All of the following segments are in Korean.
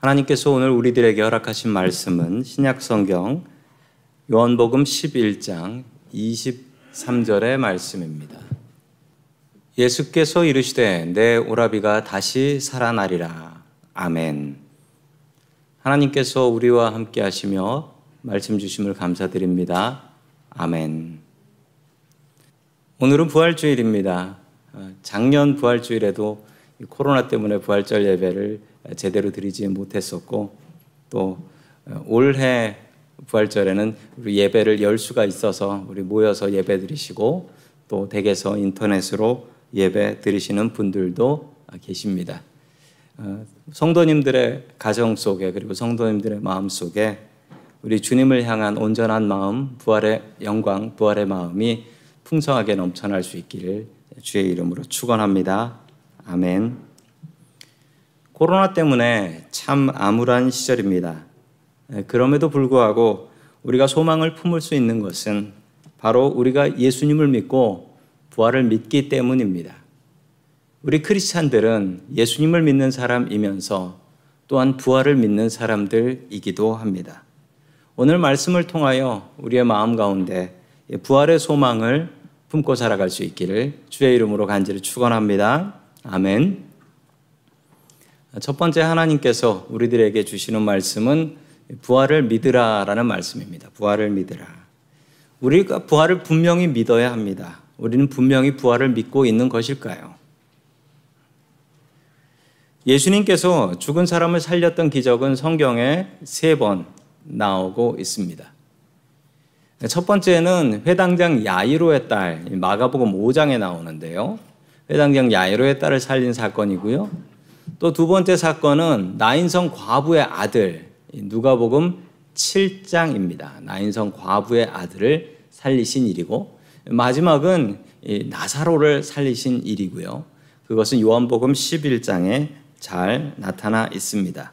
하나님께서 오늘 우리들에게 허락하신 말씀은 신약 성경 요한복음 11장 23절의 말씀입니다. 예수께서 이르시되 내 오라비가 다시 살아나리라. 아멘. 하나님께서 우리와 함께 하시며 말씀 주심을 감사드립니다. 아멘. 오늘은 부활주일입니다. 작년 부활주일에도 코로나 때문에 부활절 예배를 제대로 드리지 못했었고 또 올해 부활절에는 우리 예배를 열 수가 있어서 우리 모여서 예배 드리시고 또 댁에서 인터넷으로 예배 드리시는 분들도 계십니다. 어, 성도님들의 가정 속에 그리고 성도님들의 마음 속에 우리 주님을 향한 온전한 마음, 부활의 영광, 부활의 마음이 풍성하게 넘쳐날 수 있기를 주의 이름으로 축원합니다. 아멘. 코로나 때문에 참 암울한 시절입니다. 그럼에도 불구하고 우리가 소망을 품을 수 있는 것은 바로 우리가 예수님을 믿고 부활을 믿기 때문입니다. 우리 크리스찬들은 예수님을 믿는 사람이면서 또한 부활을 믿는 사람들이기도 합니다. 오늘 말씀을 통하여 우리의 마음 가운데 부활의 소망을 품고 살아갈 수 있기를 주의 이름으로 간절히 축원합니다. 아멘. 첫 번째 하나님께서 우리들에게 주시는 말씀은 부활을 믿으라라는 말씀입니다. 부활을 믿으라. 우리가 부활을 분명히 믿어야 합니다. 우리는 분명히 부활을 믿고 있는 것일까요? 예수님께서 죽은 사람을 살렸던 기적은 성경에 세 번 나오고 있습니다. 첫 번째는 회당장 야이로의 딸 마가복음 5장에 나오는데요. 회당장 야이로의 딸을 살린 사건이고요. 또 두 번째 사건은 나인성 과부의 아들 누가복음 7장입니다. 나인성 과부의 아들을 살리신 일이고 마지막은 나사로를 살리신 일이고요. 그것은 요한복음 11장에 잘 나타나 있습니다.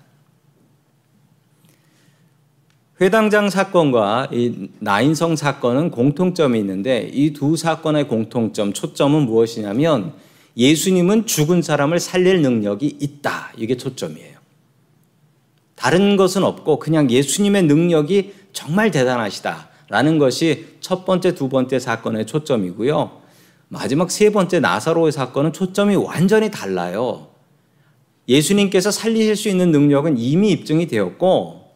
회당장 사건과 이 나인성 사건은 공통점이 있는데 이 두 사건의 공통점, 초점은 무엇이냐면 예수님은 죽은 사람을 살릴 능력이 있다. 이게 초점이에요. 다른 것은 없고 그냥 예수님의 능력이 정말 대단하시다라는 것이 첫 번째, 두 번째 사건의 초점이고요. 마지막 세 번째 나사로의 사건은 초점이 완전히 달라요. 예수님께서 살리실 수 있는 능력은 이미 입증이 되었고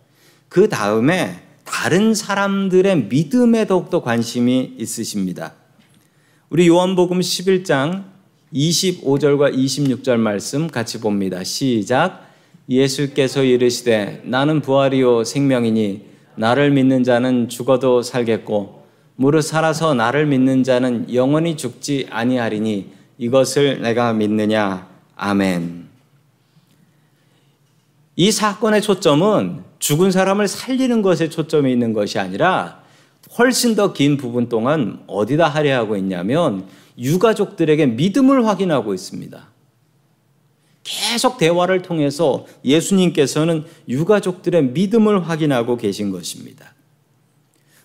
그 다음에 다른 사람들의 믿음에 더욱더 관심이 있으십니다. 우리 요한복음 11장 25절과 26절 말씀 같이 봅니다. 시작. 예수께서 이르시되 나는 부활이요 생명이니 나를 믿는 자는 죽어도 살겠고 무릇 살아서 나를 믿는 자는 영원히 죽지 아니하리니 이것을 내가 믿느냐. 아멘. 이 사건의 초점은 죽은 사람을 살리는 것에 초점이 있는 것이 아니라 훨씬 더 긴 부분 동안 어디다 할애하고 있냐면 유가족들에게 믿음을 확인하고 있습니다. 계속 대화를 통해서 예수님께서는 유가족들의 믿음을 확인하고 계신 것입니다.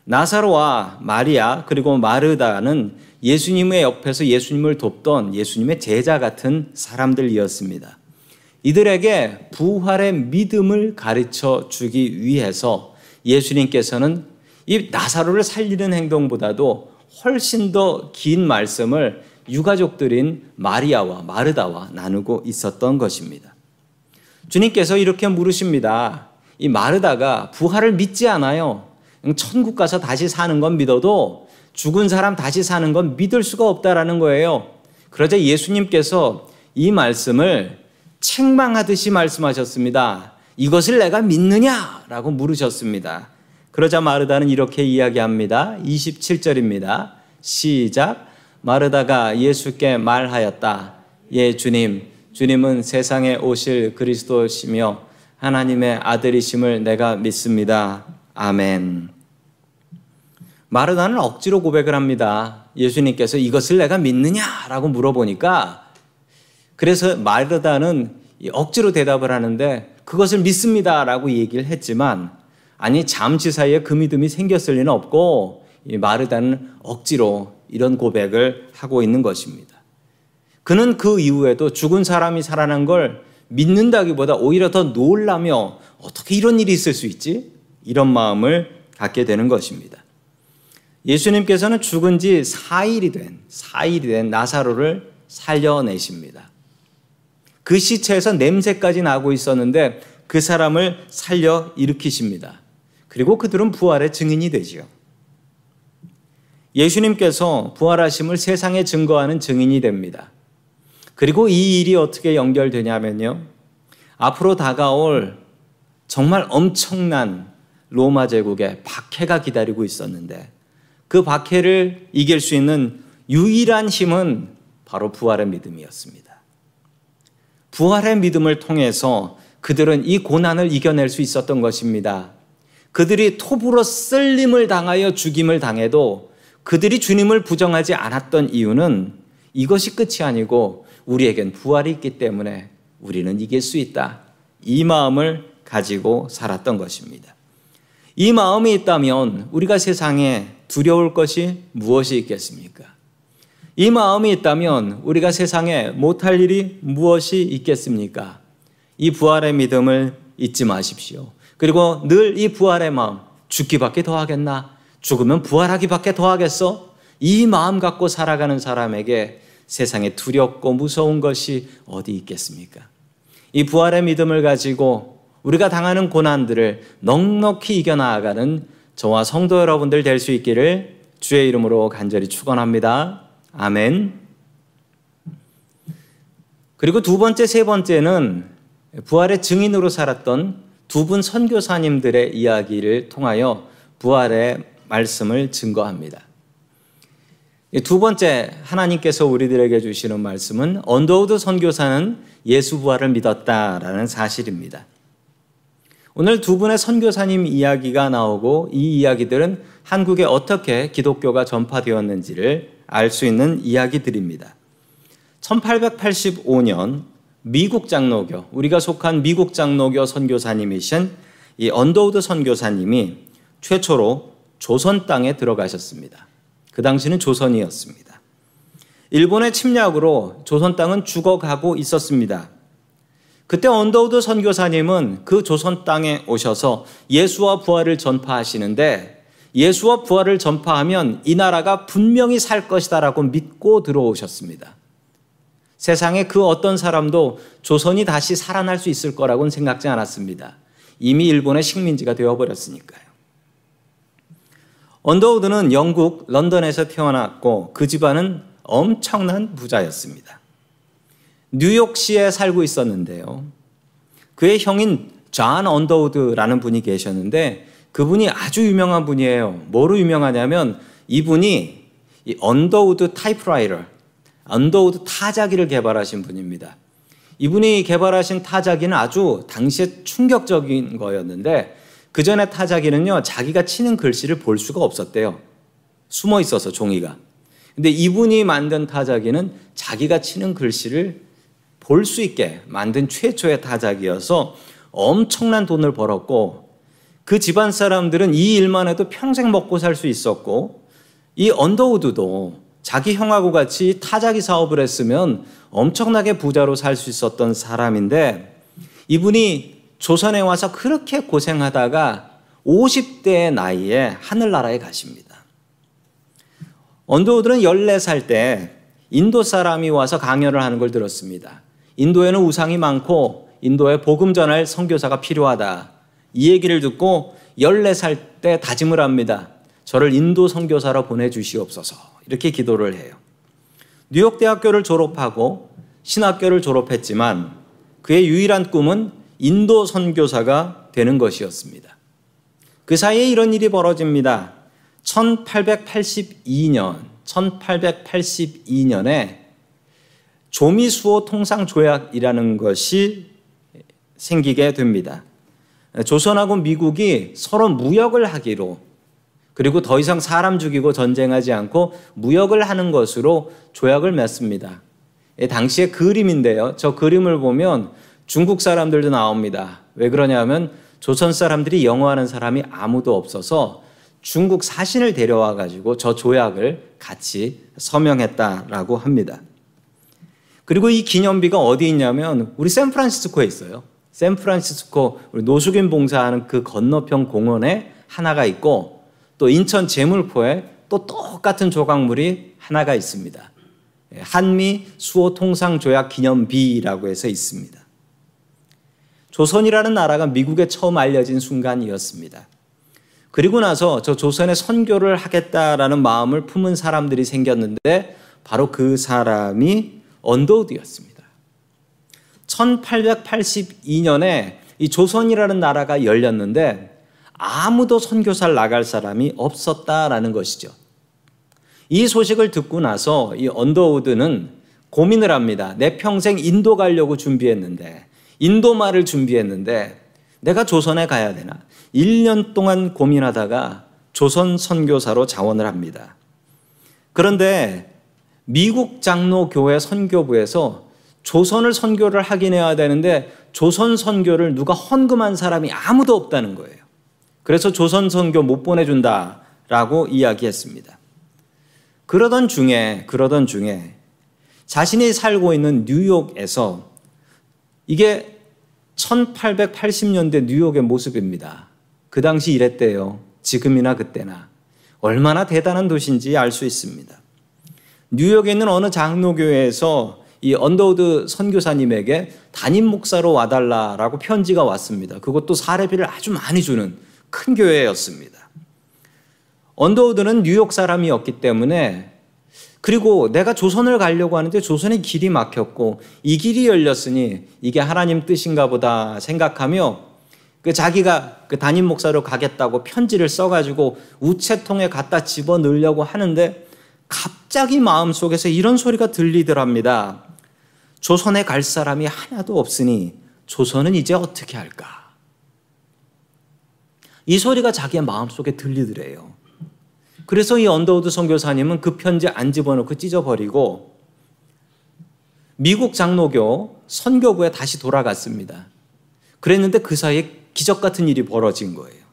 나사로와 마리아 그리고 마르다는 예수님의 옆에서 예수님을 돕던 예수님의 제자 같은 사람들이었습니다. 이들에게 부활의 믿음을 가르쳐 주기 위해서 예수님께서는 이 나사로를 살리는 행동보다도 훨씬 더 긴 말씀을 유가족들인 마리아와 마르다와 나누고 있었던 것입니다. 주님께서 이렇게 물으십니다. 이 마르다가 부활을 믿지 않아요. 천국 가서 다시 사는 건 믿어도 죽은 사람 다시 사는 건 믿을 수가 없다라는 거예요. 그러자 예수님께서 이 말씀을 책망하듯이 말씀하셨습니다. 이것을 내가 믿느냐? 라고 물으셨습니다. 그러자 마르다는 이렇게 이야기합니다. 27절입니다. 시작. 마르다가 예수께 말하였다. 예, 주님. 주님은 세상에 오실 그리스도시며 하나님의 아들이심을 내가 믿습니다. 아멘. 마르다는 억지로 고백을 합니다. 예수님께서 이것을 내가 믿느냐라고 물어보니까 그래서 마르다는 억지로 대답을 하는데 그것을 믿습니다라고 얘기를 했지만 아니 잠시 사이에 그 믿음이 생겼을 리는 없고 마르다는 억지로 이런 고백을 하고 있는 것입니다. 그는 그 이후에도 죽은 사람이 살아난 걸 믿는다기보다 오히려 더 놀라며 어떻게 이런 일이 있을 수 있지? 이런 마음을 갖게 되는 것입니다. 예수님께서는 죽은 지 4일이 된, 4일이 된 나사로를 살려내십니다. 그 시체에서 냄새까지 나고 있었는데 그 사람을 살려 일으키십니다. 그리고 그들은 부활의 증인이 되지요. 예수님께서 부활하심을 세상에 증거하는 증인이 됩니다. 그리고 이 일이 어떻게 연결되냐면요. 앞으로 다가올 정말 엄청난 로마 제국의 박해가 기다리고 있었는데 그 박해를 이길 수 있는 유일한 힘은 바로 부활의 믿음이었습니다. 부활의 믿음을 통해서 그들은 이 고난을 이겨낼 수 있었던 것입니다. 그들이 톱으로 쓸림을 당하여 죽임을 당해도 그들이 주님을 부정하지 않았던 이유는 이것이 끝이 아니고 우리에겐 부활이 있기 때문에 우리는 이길 수 있다. 이 마음을 가지고 살았던 것입니다. 이 마음이 있다면 우리가 세상에 두려울 것이 무엇이 있겠습니까? 이 마음이 있다면 우리가 세상에 못할 일이 무엇이 있겠습니까? 이 부활의 믿음을 잊지 마십시오. 그리고 늘 이 부활의 마음, 죽기밖에 더 하겠나? 죽으면 부활하기밖에 더 하겠어? 이 마음 갖고 살아가는 사람에게 세상에 두렵고 무서운 것이 어디 있겠습니까? 이 부활의 믿음을 가지고 우리가 당하는 고난들을 넉넉히 이겨나가는 저와 성도 여러분들 될 수 있기를 주의 이름으로 간절히 축원합니다. 아멘. 그리고 두 번째, 세 번째는 부활의 증인으로 살았던 두 분 선교사님들의 이야기를 통하여 부활의 말씀을 증거합니다. 두 번째 하나님께서 우리들에게 주시는 말씀은 언더우드 선교사는 예수 부활을 믿었다라는 사실입니다. 오늘 두 분의 선교사님 이야기가 나오고 이 이야기들은 한국에 어떻게 기독교가 전파되었는지를 알 수 있는 이야기들입니다. 1885년 미국 장로교, 우리가 속한 미국 장로교 선교사님이신 이 언더우드 선교사님이 최초로 조선 땅에 들어가셨습니다. 그 당시는 조선이었습니다. 일본의 침략으로 조선 땅은 죽어가고 있었습니다. 그때 언더우드 선교사님은 그 조선 땅에 오셔서 예수와 부활을 전파하시는데 예수와 부활을 전파하면 이 나라가 분명히 살 것이다라고 믿고 들어오셨습니다. 세상에 그 어떤 사람도 조선이 다시 살아날 수 있을 거라고는 생각지 않았습니다. 이미 일본의 식민지가 되어버렸으니까요. 언더우드는 영국 런던에서 태어났고 그 집안은 엄청난 부자였습니다. 뉴욕시에 살고 있었는데요. 그의 형인 존 언더우드라는 분이 계셨는데 그분이 아주 유명한 분이에요. 뭐로 유명하냐면 이분이 이 언더우드 타이프라이터, 언더우드 타자기를 개발하신 분입니다. 이분이 개발하신 타자기는 아주 당시에 충격적인 거였는데 그 전에 타자기는요 자기가 치는 글씨를 볼 수가 없었대요. 숨어 있어서 종이가. 근데 이분이 만든 타자기는 자기가 치는 글씨를 볼 수 있게 만든 최초의 타자기여서 엄청난 돈을 벌었고 그 집안 사람들은 이 일만 해도 평생 먹고 살 수 있었고 이 언더우드도 자기 형하고 같이 타자기 사업을 했으면 엄청나게 부자로 살 수 있었던 사람인데 이분이 조선에 와서 그렇게 고생하다가 50대의 나이에 하늘나라에 가십니다. 언더우드는 14살 때 인도 사람이 와서 강연을 하는 걸 들었습니다. 인도에는 우상이 많고 인도에 복음 전할 선교사가 필요하다. 이 얘기를 듣고 14살 때 다짐을 합니다. 저를 인도 선교사로 보내주시옵소서. 이렇게 기도를 해요. 뉴욕 대학교를 졸업하고 신학교를 졸업했지만 그의 유일한 꿈은 인도 선교사가 되는 것이었습니다. 그 사이에 이런 일이 벌어집니다. 1882년, 1882년에 조미수호 통상 조약이라는 것이 생기게 됩니다. 조선하고 미국이 서로 무역을 하기로 그리고 더 이상 사람 죽이고 전쟁하지 않고 무역을 하는 것으로 조약을 맺습니다. 당시의 그림인데요. 저 그림을 보면 중국 사람들도 나옵니다. 왜 그러냐면 조선 사람들이 영어하는 사람이 아무도 없어서 중국 사신을 데려와 가지고 저 조약을 같이 서명했다라고 합니다. 그리고 이 기념비가 어디 있냐면 우리 샌프란시스코에 있어요. 샌프란시스코 우리 노숙인 봉사하는 그 건너편 공원에 하나가 있고 또 인천 제물포에 또 똑같은 조각물이 하나가 있습니다. 예, 한미 수호 통상 조약 기념비라고 해서 있습니다. 조선이라는 나라가 미국에 처음 알려진 순간이었습니다. 그리고 나서 저 조선에 선교를 하겠다라는 마음을 품은 사람들이 생겼는데 바로 그 사람이 언더우드였습니다. 1882년에 이 조선이라는 나라가 열렸는데 아무도 선교사를 나갈 사람이 없었다라는 것이죠. 이 소식을 듣고 나서 이 언더우드는 고민을 합니다. 내 평생 인도 가려고 준비했는데, 인도 말을 준비했는데, 내가 조선에 가야 되나? 1년 동안 고민하다가 조선 선교사로 자원을 합니다. 그런데 미국 장로교회 선교부에서 조선을 선교를 하긴 해야 되는데 조선 선교를 누가 헌금한 사람이 아무도 없다는 거예요. 그래서 조선 선교 못 보내준다라고 이야기했습니다. 그러던 중에, 그러던 중에 자신이 살고 있는 뉴욕에서 이게 1880년대 뉴욕의 모습입니다. 그 당시 이랬대요. 지금이나 그때나. 얼마나 대단한 도시인지 알 수 있습니다. 뉴욕에 있는 어느 장로교회에서 이 언더우드 선교사님에게 담임 목사로 와달라라고 편지가 왔습니다. 그것도 사례비를 아주 많이 주는 큰 교회였습니다. 언더우드는 뉴욕 사람이었기 때문에 그리고 내가 조선을 가려고 하는데 조선의 길이 막혔고 이 길이 열렸으니 이게 하나님 뜻인가 보다 생각하며 그 자기가 그 담임 목사로 가겠다고 편지를 써가지고 우체통에 갖다 집어 넣으려고 하는데 갑자기 마음속에서 이런 소리가 들리더랍니다. 조선에 갈 사람이 하나도 없으니 조선은 이제 어떻게 할까? 이 소리가 자기의 마음속에 들리더래요. 그래서 이 언더우드 선교사님은 그 편지 안 집어넣고 찢어버리고 미국 장로교 선교부에 다시 돌아갔습니다. 그랬는데 그 사이에 기적 같은 일이 벌어진 거예요.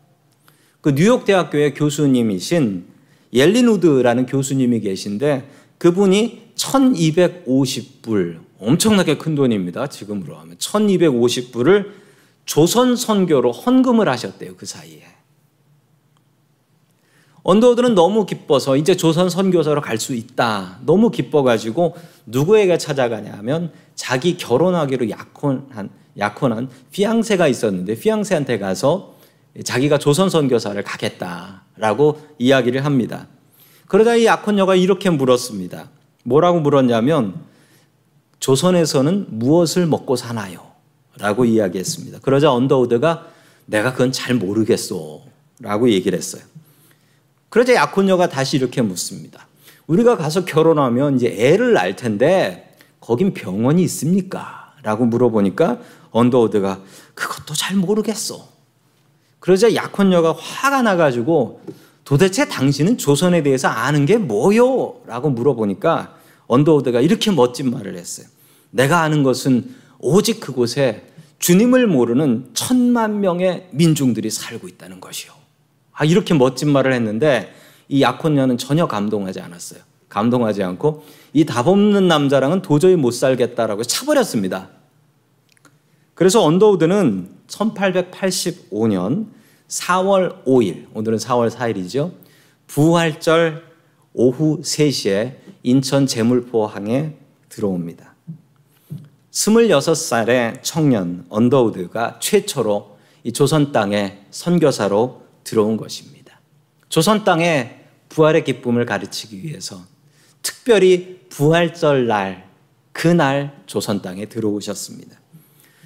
그 뉴욕 대학교의 교수님이신 옐린 우드라는 교수님이 계신데 그분이 1250불 엄청나게 큰 돈입니다. 지금으로 하면 1250불을 조선 선교로 헌금을 하셨대요. 그 사이에. 언더우드는 너무 기뻐서 이제 조선 선교사로 갈 수 있다. 너무 기뻐가지고 누구에게 찾아가냐면 자기 결혼하기로 약혼한 약혼한 피앙세가 있었는데 피앙세한테 가서 자기가 조선 선교사를 가겠다라고 이야기를 합니다. 그러다 이 약혼녀가 이렇게 물었습니다. 뭐라고 물었냐면 조선에서는 무엇을 먹고 사나요? 라고 이야기했습니다. 그러자 언더우드가 내가 그건 잘 모르겠어. 라고 얘기를 했어요. 그러자 약혼녀가 다시 이렇게 묻습니다. 우리가 가서 결혼하면 이제 애를 낳을 텐데 거긴 병원이 있습니까? 라고 물어보니까 언더우드가 그것도 잘 모르겠어. 그러자 약혼녀가 화가 나가지고 도대체 당신은 조선에 대해서 아는 게 뭐요? 라고 물어보니까 언더우드가 이렇게 멋진 말을 했어요. 내가 아는 것은 오직 그곳에 주님을 모르는 천만 명의 민중들이 살고 있다는 것이요. 아, 이렇게 멋진 말을 했는데 이 약혼녀는 전혀 감동하지 않았어요. 감동하지 않고 이 답 없는 남자랑은 도저히 못 살겠다라고 차버렸습니다. 그래서 언더우드는 1885년 4월 5일, 오늘은 4월 4일이죠. 부활절 오후 3시에 인천 제물포항에 들어옵니다. 26살의 청년 언더우드가 최초로 이 조선 땅에 선교사로 들어온 것입니다. 조선 땅에 부활의 기쁨을 가르치기 위해서 특별히 부활절 날, 그날 조선 땅에 들어오셨습니다.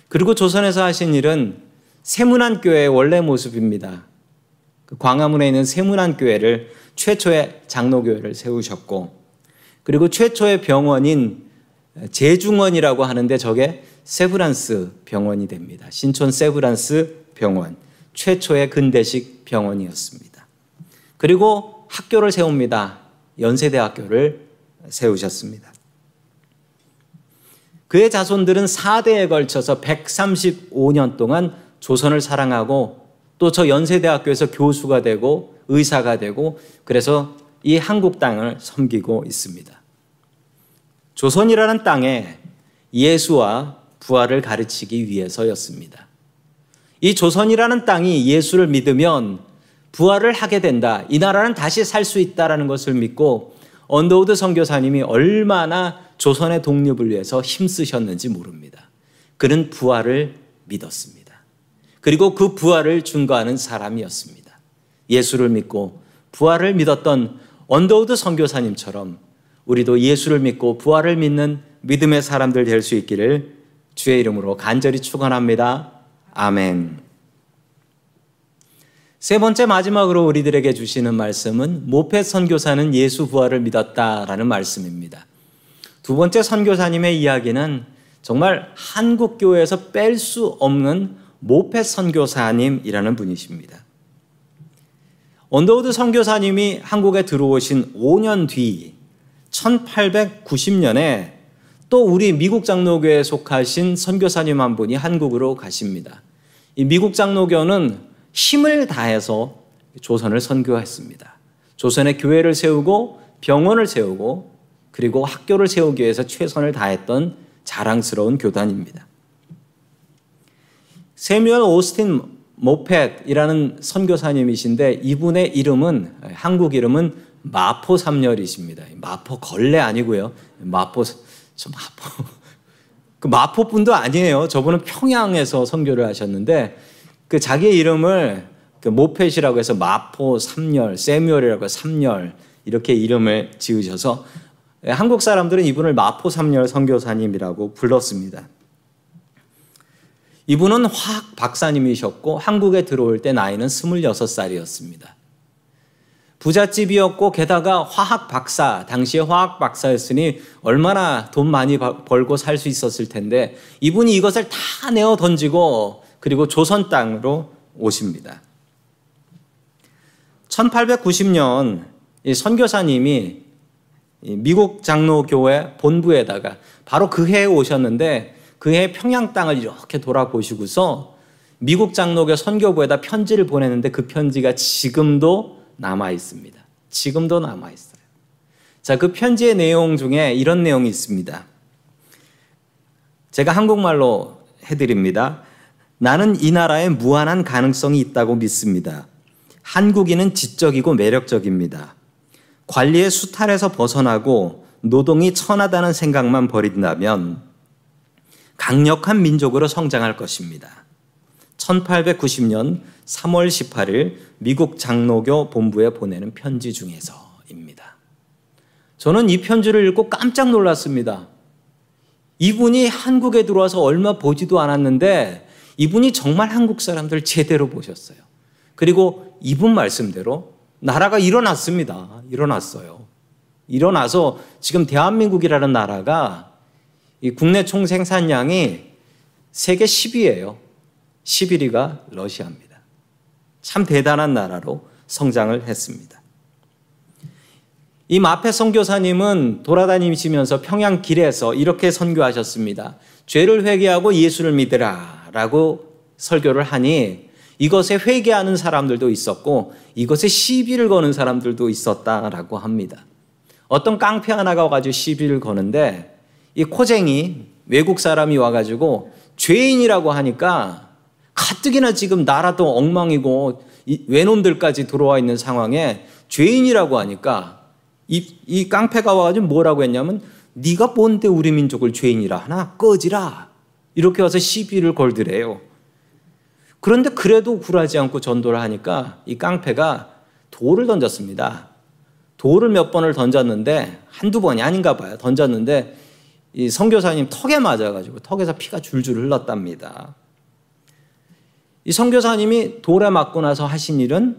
그리고 조선에서 하신 일은 세문안 교회의 원래 모습입니다. 그 광화문에 있는 세문안 교회를 최초의 장로교회를 세우셨고 그리고 최초의 병원인 제중원이라고 하는데 저게 세브란스 병원이 됩니다. 신촌 세브란스 병원 최초의 근대식 병원이었습니다. 그리고 학교를 세웁니다. 연세대학교를 세우셨습니다. 그의 자손들은 4대에 걸쳐서 135년 동안 조선을 사랑하고 또 저 연세대학교에서 교수가 되고 의사가 되고 그래서 이 한국 땅을 섬기고 있습니다. 조선이라는 땅에 예수와 부활을 가르치기 위해서였습니다. 이 조선이라는 땅이 예수를 믿으면 부활을 하게 된다. 이 나라는 다시 살 수 있다라는 것을 믿고 언더우드 선교사님이 얼마나 조선의 독립을 위해서 힘쓰셨는지 모릅니다. 그는 부활을 믿었습니다. 그리고 그 부활을 증거하는 사람이었습니다. 예수를 믿고 부활을 믿었던 언더우드 선교사님처럼 우리도 예수를 믿고 부활을 믿는 믿음의 사람들 될 수 있기를 주의 이름으로 간절히 축원합니다. 아멘. 세 번째 마지막으로 우리들에게 주시는 말씀은 모펫 선교사는 예수 부활을 믿었다라는 말씀입니다. 두 번째 선교사님의 이야기는 정말 한국 교회에서 뺄 수 없는 모펫 선교사님이라는 분이십니다. 언더우드 선교사님이 한국에 들어오신 5년 뒤 1890년에 또 우리 미국 장로교에 속하신 선교사님 한 분이 한국으로 가십니다. 이 미국 장로교는 힘을 다해서 조선을 선교했습니다. 조선의 교회를 세우고 병원을 세우고 그리고 학교를 세우기 위해서 최선을 다했던 자랑스러운 교단입니다. 세뮤얼 오스틴 모펫이라는 선교사님이신데 이분의 이름은 한국 이름은 마포 삼열이십니다. 마포 걸레 아니고요. 마포 저 마포 그 마포 분도 아니에요. 저분은 평양에서 선교를 하셨는데 그 자기의 이름을 그 모펫이라고 해서 마포 삼열, 세뮤얼이라고 삼열 이렇게 이름을 지으셔서 한국 사람들은 이분을 마포 삼열 선교사님이라고 불렀습니다. 이분은 화학 박사님이셨고 한국에 들어올 때 나이는 26살이었습니다. 부잣집이었고 게다가 화학 박사, 당시에 화학 박사였으니 얼마나 돈 많이 벌고 살 수 있었을 텐데 이분이 이것을 다 내어 던지고 그리고 조선 땅으로 오십니다. 1890년 선교사님이 미국 장로교회 본부에다가 바로 그 해에 오셨는데 그 해 평양 땅을 이렇게 돌아보시고서 미국 장로교 선교부에다 편지를 보냈는데 그 편지가 지금도 남아 있습니다. 지금도 남아 있어요. 자, 그 편지의 내용 중에 이런 내용이 있습니다. 제가 한국말로 해드립니다. 나는 이 나라에 무한한 가능성이 있다고 믿습니다. 한국인은 지적이고 매력적입니다. 관리의 수탈에서 벗어나고 노동이 천하다는 생각만 버린다면 강력한 민족으로 성장할 것입니다. 1890년 3월 18일 미국 장로교 본부에 보내는 편지 중에서입니다. 저는 이 편지를 읽고 깜짝 놀랐습니다. 이분이 한국에 들어와서 얼마 보지도 않았는데 이분이 정말 한국 사람들 제대로 보셨어요. 그리고 이분 말씀대로 나라가 일어났습니다. 일어났어요. 일어나서 지금 대한민국이라는 나라가 이 국내 총생산량이 세계 10위예요. 11위가 러시아입니다. 참 대단한 나라로 성장을 했습니다. 이 마페 선교사님은 돌아다니시면서 평양 길에서 이렇게 선교하셨습니다. 죄를 회개하고 예수를 믿으라라고 설교를 하니 이것에 회개하는 사람들도 있었고 이것에 시비를 거는 사람들도 있었다라고 합니다. 어떤 깡패 하나가 가지고 시비를 거는데 이 코쟁이 외국 사람이 와가지고 죄인이라고 하니까 가뜩이나 지금 나라도 엉망이고 외놈들까지 들어와 있는 상황에 죄인이라고 하니까 이, 이 깡패가 와가지고 뭐라고 했냐면 네가 뭔데 우리 민족을 죄인이라 하나 꺼지라 이렇게 와서 시비를 걸더래요. 그런데 그래도 굴하지 않고 전도를 하니까 이 깡패가 돌을 던졌습니다. 돌을 몇 번을 던졌는데 한두 번이 아닌가 봐요. 던졌는데 이 선교사님 턱에 맞아가지고 턱에서 피가 줄줄 흘렀답니다. 이 선교사님이 돌에 맞고 나서 하신 일은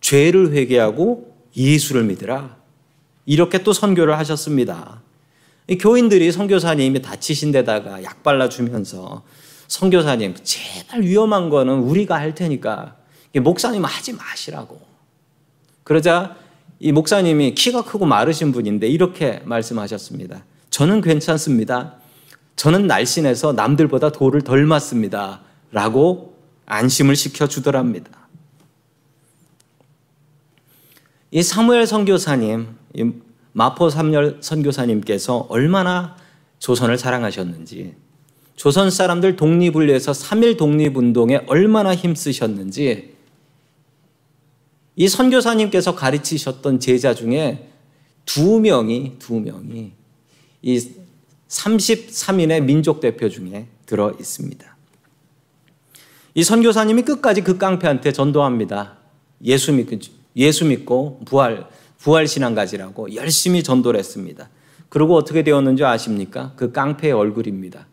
죄를 회개하고 예수를 믿으라. 이렇게 또 선교를 하셨습니다. 교인들이 선교사님이 다치신 데다가 약 발라주면서 선교사님 제발 위험한 거는 우리가 할 테니까 목사님 하지 마시라고. 그러자 이 목사님이 키가 크고 마르신 분인데 이렇게 말씀하셨습니다. 저는 괜찮습니다. 저는 날씬해서 남들보다 돌을 덜 맞습니다. 라고 안심을 시켜주더랍니다. 이 사무엘 선교사님, 마포 삼열 선교사님께서 얼마나 조선을 사랑하셨는지, 조선 사람들 독립을 위해서 3일 독립운동에 얼마나 힘쓰셨는지, 이 선교사님께서 가르치셨던 제자 중에 두 명이, 두 명이 이 33인의 민족 대표 중에 들어 있습니다. 이 선교사님이 끝까지 그 깡패한테 전도합니다. 예수 믿고, 예수 믿고 부활, 부활 신앙 가지라고 열심히 전도를 했습니다. 그리고 어떻게 되었는지 아십니까? 그 깡패의 얼굴입니다.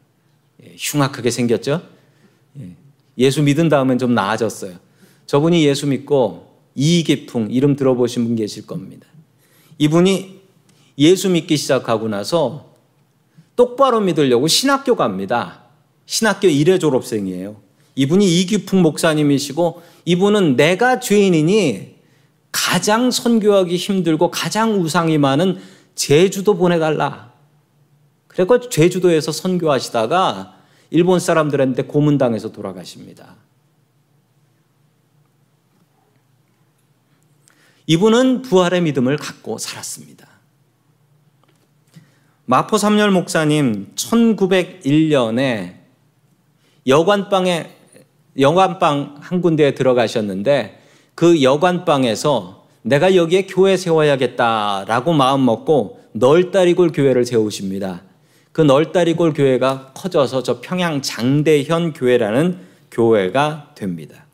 예, 흉악하게 생겼죠? 예, 예수 믿은 다음엔 좀 나아졌어요. 저분이 예수 믿고 이기풍 이름 들어보신 분 계실 겁니다. 이분이 예수 믿기 시작하고 나서 똑바로 믿으려고 신학교 갑니다. 신학교 1회 졸업생이에요. 이분이 이기풍 목사님이시고 이분은 내가 죄인이니 가장 선교하기 힘들고 가장 우상이 많은 제주도 보내달라. 그래서 제주도에서 선교하시다가 일본 사람들한테 고문당해서 돌아가십니다. 이분은 부활의 믿음을 갖고 살았습니다. 마포 삼열 목사님 1901년에 여관방에 여관방 한 군데에 들어가셨는데 그 여관방에서 내가 여기에 교회 세워야겠다라고 마음 먹고 널다리골 교회를 세우십니다. 그 널다리골 교회가 커져서 저 평양 장대현 교회라는 교회가 됩니다.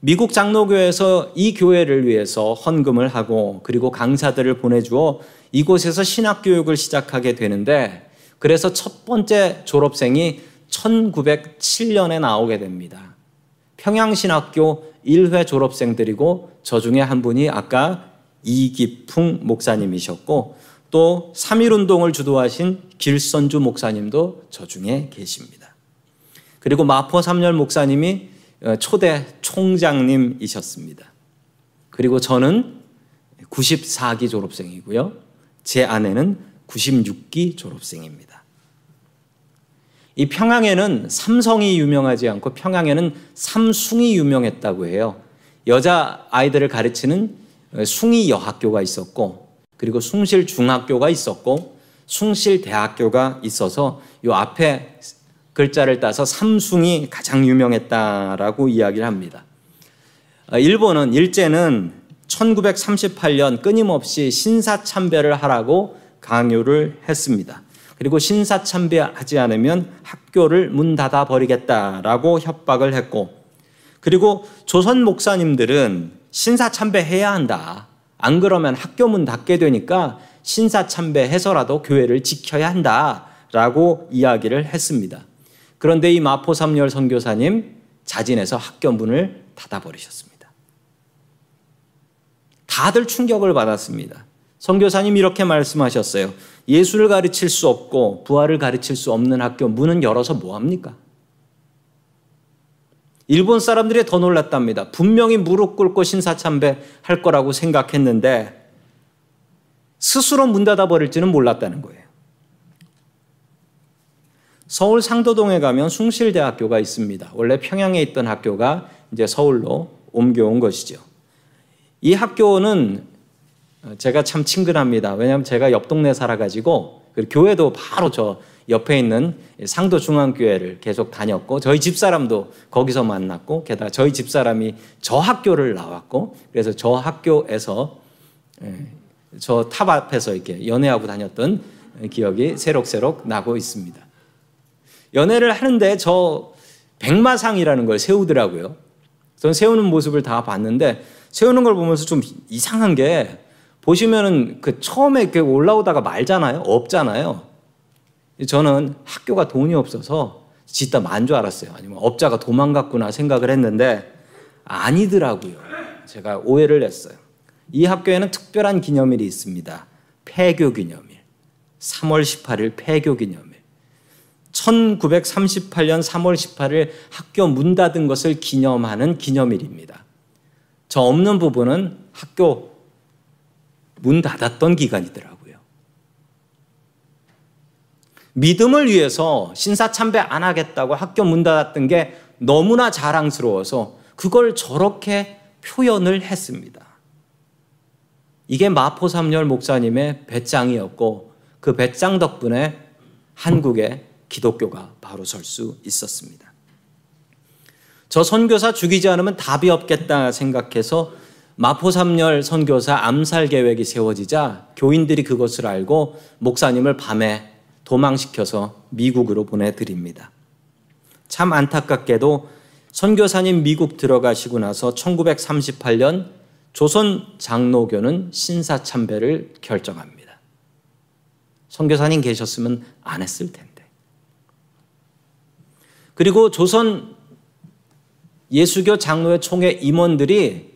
미국 장로교에서 이 교회를 위해서 헌금을 하고 그리고 강사들을 보내주어 이곳에서 신학교육을 시작하게 되는데 그래서 첫 번째 졸업생이 1907년에 나오게 됩니다. 평양신학교 1회 졸업생들이고 저 중에 한 분이 아까 이기풍 목사님이셨고 또 3.1운동을 주도하신 길선주 목사님도 저 중에 계십니다. 그리고 마포 삼열 목사님이 어, 초대 총장님이셨습니다. 그리고 저는 94기 졸업생이고요. 제 아내는 96기 졸업생입니다. 이 평양에는 삼성이 유명하지 않고 평양에는 삼숭이 유명했다고 해요. 여자 아이들을 가르치는 숭이 여학교가 있었고, 그리고 숭실 중학교가 있었고, 숭실 대학교가 있어서 이 앞에 글자를 따서 삼숭이 가장 유명했다라고 이야기를 합니다. 아, 일본은 일제는 1938년 끊임없이 신사참배를 하라고 강요를 했습니다. 그리고 신사 참배하지 않으면 학교를 문 닫아 버리겠다라고 협박을 했고, 그리고 조선 목사님들은 신사 참배해야 한다. 안 그러면 학교 문 닫게 되니까 신사 참배해서라도 교회를 지켜야 한다라고 이야기를 했습니다. 그런데 이 마포 삼열 선교사님 자진해서 학교 문을 닫아 버리셨습니다. 다들 충격을 받았습니다. 선교사님 이렇게 말씀하셨어요. 예수를 가르칠 수 없고 부활을 가르칠 수 없는 학교 문은 열어서 뭐 합니까? 일본 사람들이 더 놀랐답니다. 분명히 무릎 꿇고 신사참배 할 거라고 생각했는데 스스로 문 닫아 버릴지는 몰랐다는 거예요. 서울 상도동에 가면 숭실대학교가 있습니다. 원래 평양에 있던 학교가 이제 서울로 옮겨온 것이죠. 이 학교는 제가 참 친근합니다. 왜냐하면 제가 옆 동네 살아가지고 교회도 바로 저 옆에 있는 상도 중앙교회를 계속 다녔고 저희 집사람도 거기서 만났고 게다가 저희 집사람이 저 학교를 나왔고 그래서 저 학교에서 예, 저탑 앞에서 이렇게 연애하고 다녔던 기억이 새록새록 나고 있습니다. 연애를 하는데 저 백마상이라는 걸 세우더라고요. 전 세우는 모습을 다 봤는데 세우는 걸 보면서 좀 이상한 게 보시면은 그 처음에 이렇게 올라오다가 말잖아요. 없잖아요. 저는 학교가 돈이 없어서 짓다 만 줄 알았어요. 아니면 업자가 도망갔구나 생각을 했는데 아니더라고요. 제가 오해를 했어요. 이 학교에는 특별한 기념일이 있습니다. 폐교 기념일. 3월 18일 폐교 기념일. 1938년 3월 18일 학교 문 닫은 것을 기념하는 기념일입니다. 저 없는 부분은 학교 문 닫았던 기간이더라고요. 믿음을 위해서 신사 참배 안 하겠다고 학교 문 닫았던 게 너무나 자랑스러워서 그걸 저렇게 표현을 했습니다. 이게 마포 삼열 목사님의 배짱이었고 그 배짱 덕분에 한국의 기독교가 바로 설 수 있었습니다. 저 선교사 죽이지 않으면 답이 없겠다 생각해서 마포삼열 선교사 암살 계획이 세워지자 교인들이 그것을 알고 목사님을 밤에 도망시켜서 미국으로 보내드립니다. 참 안타깝게도 선교사님 미국 들어가시고 나서 1938년 조선 장로교는 신사 참배를 결정합니다. 선교사님 계셨으면 안 했을 텐데. 그리고 조선 예수교 장로회 총회 임원들이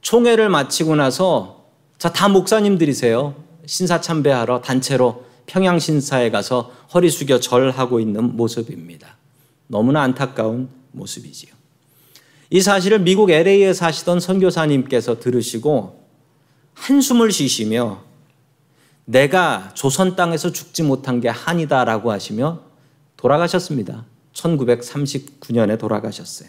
총회를 마치고 나서 자, 다 목사님들이세요. 신사 참배하러 단체로 평양신사에 가서 허리 숙여 절하고 있는 모습입니다. 너무나 안타까운 모습이지요. 이 사실을 미국 LA에 사시던 선교사님께서 들으시고 한숨을 쉬시며 내가 조선 땅에서 죽지 못한 게 한이다라고 하시며 돌아가셨습니다. 1939년에 돌아가셨어요.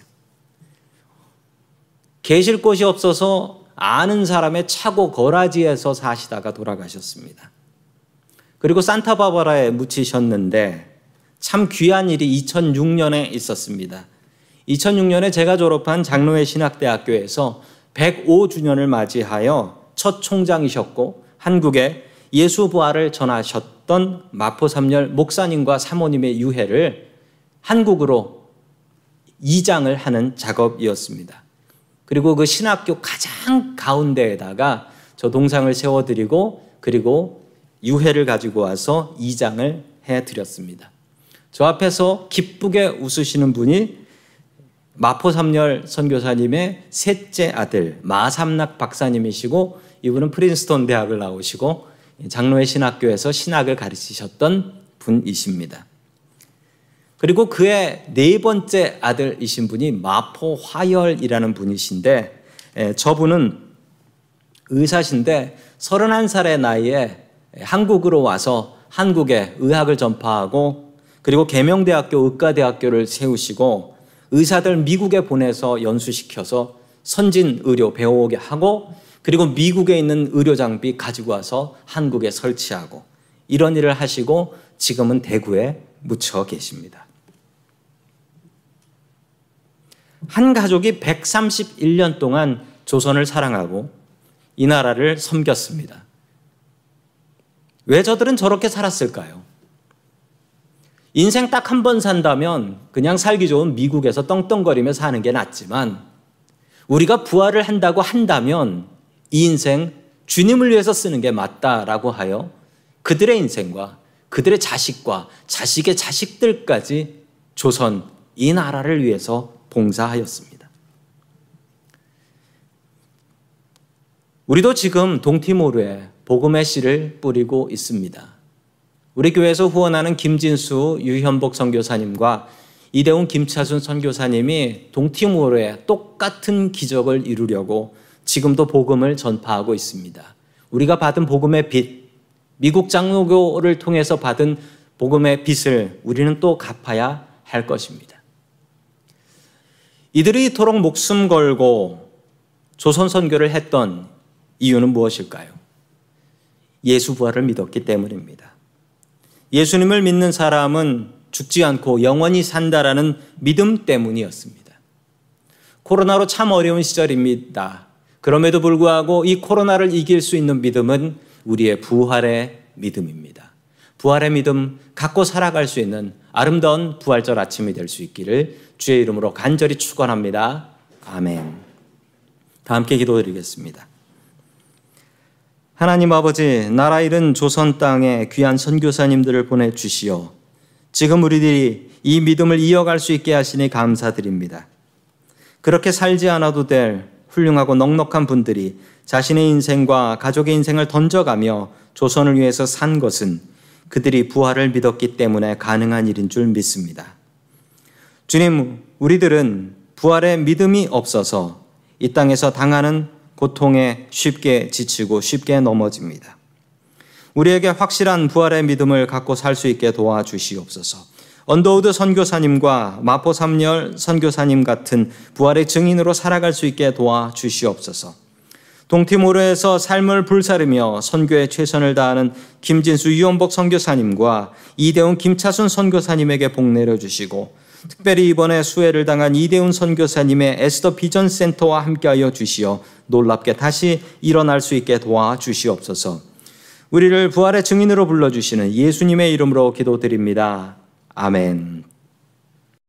계실 곳이 없어서 아는 사람의 차고 거라지에서 사시다가 돌아가셨습니다. 그리고 산타바바라에 묻히셨는데 참 귀한 일이 2006년에 있었습니다. 2006년에 제가 졸업한 장로회 신학대학교에서 105주년을 맞이하여 첫 총장이셨고 한국에 예수 부활을 전하셨던 마포 삼열 목사님과 사모님의 유해를 한국으로 이장을 하는 작업이었습니다. 그리고 그 신학교 가장 가운데에다가 저 동상을 세워드리고 그리고 유해를 가지고 와서 이장을 해드렸습니다. 저 앞에서 기쁘게 웃으시는 분이 마포삼열 선교사님의 셋째 아들 마삼락 박사님이시고 이분은 프린스톤 대학을 나오시고 장로회 신학교에서 신학을 가르치셨던 분이십니다. 그리고 그의 네 번째 아들이신 분이 마포 화열이라는 분이신데 저분은 의사신데 31살의 나이에 한국으로 와서 한국에 의학을 전파하고 그리고 계명대학교 의과대학교를 세우시고 의사들 미국에 보내서 연수시켜서 선진 의료 배워오게 하고 그리고 미국에 있는 의료 장비 가지고 와서 한국에 설치하고 이런 일을 하시고 지금은 대구에 묻혀 계십니다. 한 가족이 131년 동안 조선을 사랑하고 이 나라를 섬겼습니다. 왜 저들은 저렇게 살았을까요? 인생 딱 한 번 산다면 그냥 살기 좋은 미국에서 떵떵거리며 사는 게 낫지만 우리가 부활을 한다고 한다면 이 인생 주님을 위해서 쓰는 게 맞다라고 하여 그들의 인생과 그들의 자식과 자식의 자식들까지 조선 이 나라를 위해서 봉사하였습니다. 우리도 지금 동티모르에 복음의 씨를 뿌리고 있습니다. 우리 교회에서 후원하는 김진수, 유현복 선교사님과 이대훈, 김차순 선교사님이 동티모르에 똑같은 기적을 이루려고 지금도 복음을 전파하고 있습니다. 우리가 받은 복음의 빚, 미국 장로교를 통해서 받은 복음의 빚을 우리는 또 갚아야 할 것입니다. 이들이 이토록 목숨 걸고 조선 선교를 했던 이유는 무엇일까요? 예수 부활을 믿었기 때문입니다. 예수님을 믿는 사람은 죽지 않고 영원히 산다라는 믿음 때문이었습니다. 코로나로 참 어려운 시절입니다. 그럼에도 불구하고 이 코로나를 이길 수 있는 믿음은 우리의 부활의 믿음입니다. 부활의 믿음 갖고 살아갈 수 있는 아름다운 부활절 아침이 될 수 있기를 주의 이름으로 간절히 축원합니다. 아멘. 다 함께 기도드리겠습니다. 하나님 아버지, 나라 잃은 조선 땅에 귀한 선교사님들을 보내 주시어 지금 우리들이 이 믿음을 이어갈 수 있게 하시니 감사드립니다. 그렇게 살지 않아도 될 훌륭하고 넉넉한 분들이 자신의 인생과 가족의 인생을 던져가며 조선을 위해서 산 것은 그들이 부활을 믿었기 때문에 가능한 일인 줄 믿습니다. 주님, 우리들은 부활의 믿음이 없어서 이 땅에서 당하는 고통에 쉽게 지치고 쉽게 넘어집니다. 우리에게 확실한 부활의 믿음을 갖고 살 수 있게 도와주시옵소서. 언더우드 선교사님과 마포 삼열 선교사님 같은 부활의 증인으로 살아갈 수 있게 도와주시옵소서. 동티모르에서 삶을 불사르며 선교에 최선을 다하는 김진수 유원복 선교사님과 이대훈 김차순 선교사님에게 복 내려 주시고 특별히 이번에 수해를 당한 이대훈 선교사님의 에스더 비전 센터와 함께하여 주시어 놀랍게 다시 일어날 수 있게 도와 주시옵소서. 우리를 부활의 증인으로 불러 주시는 예수님의 이름으로 기도드립니다. 아멘.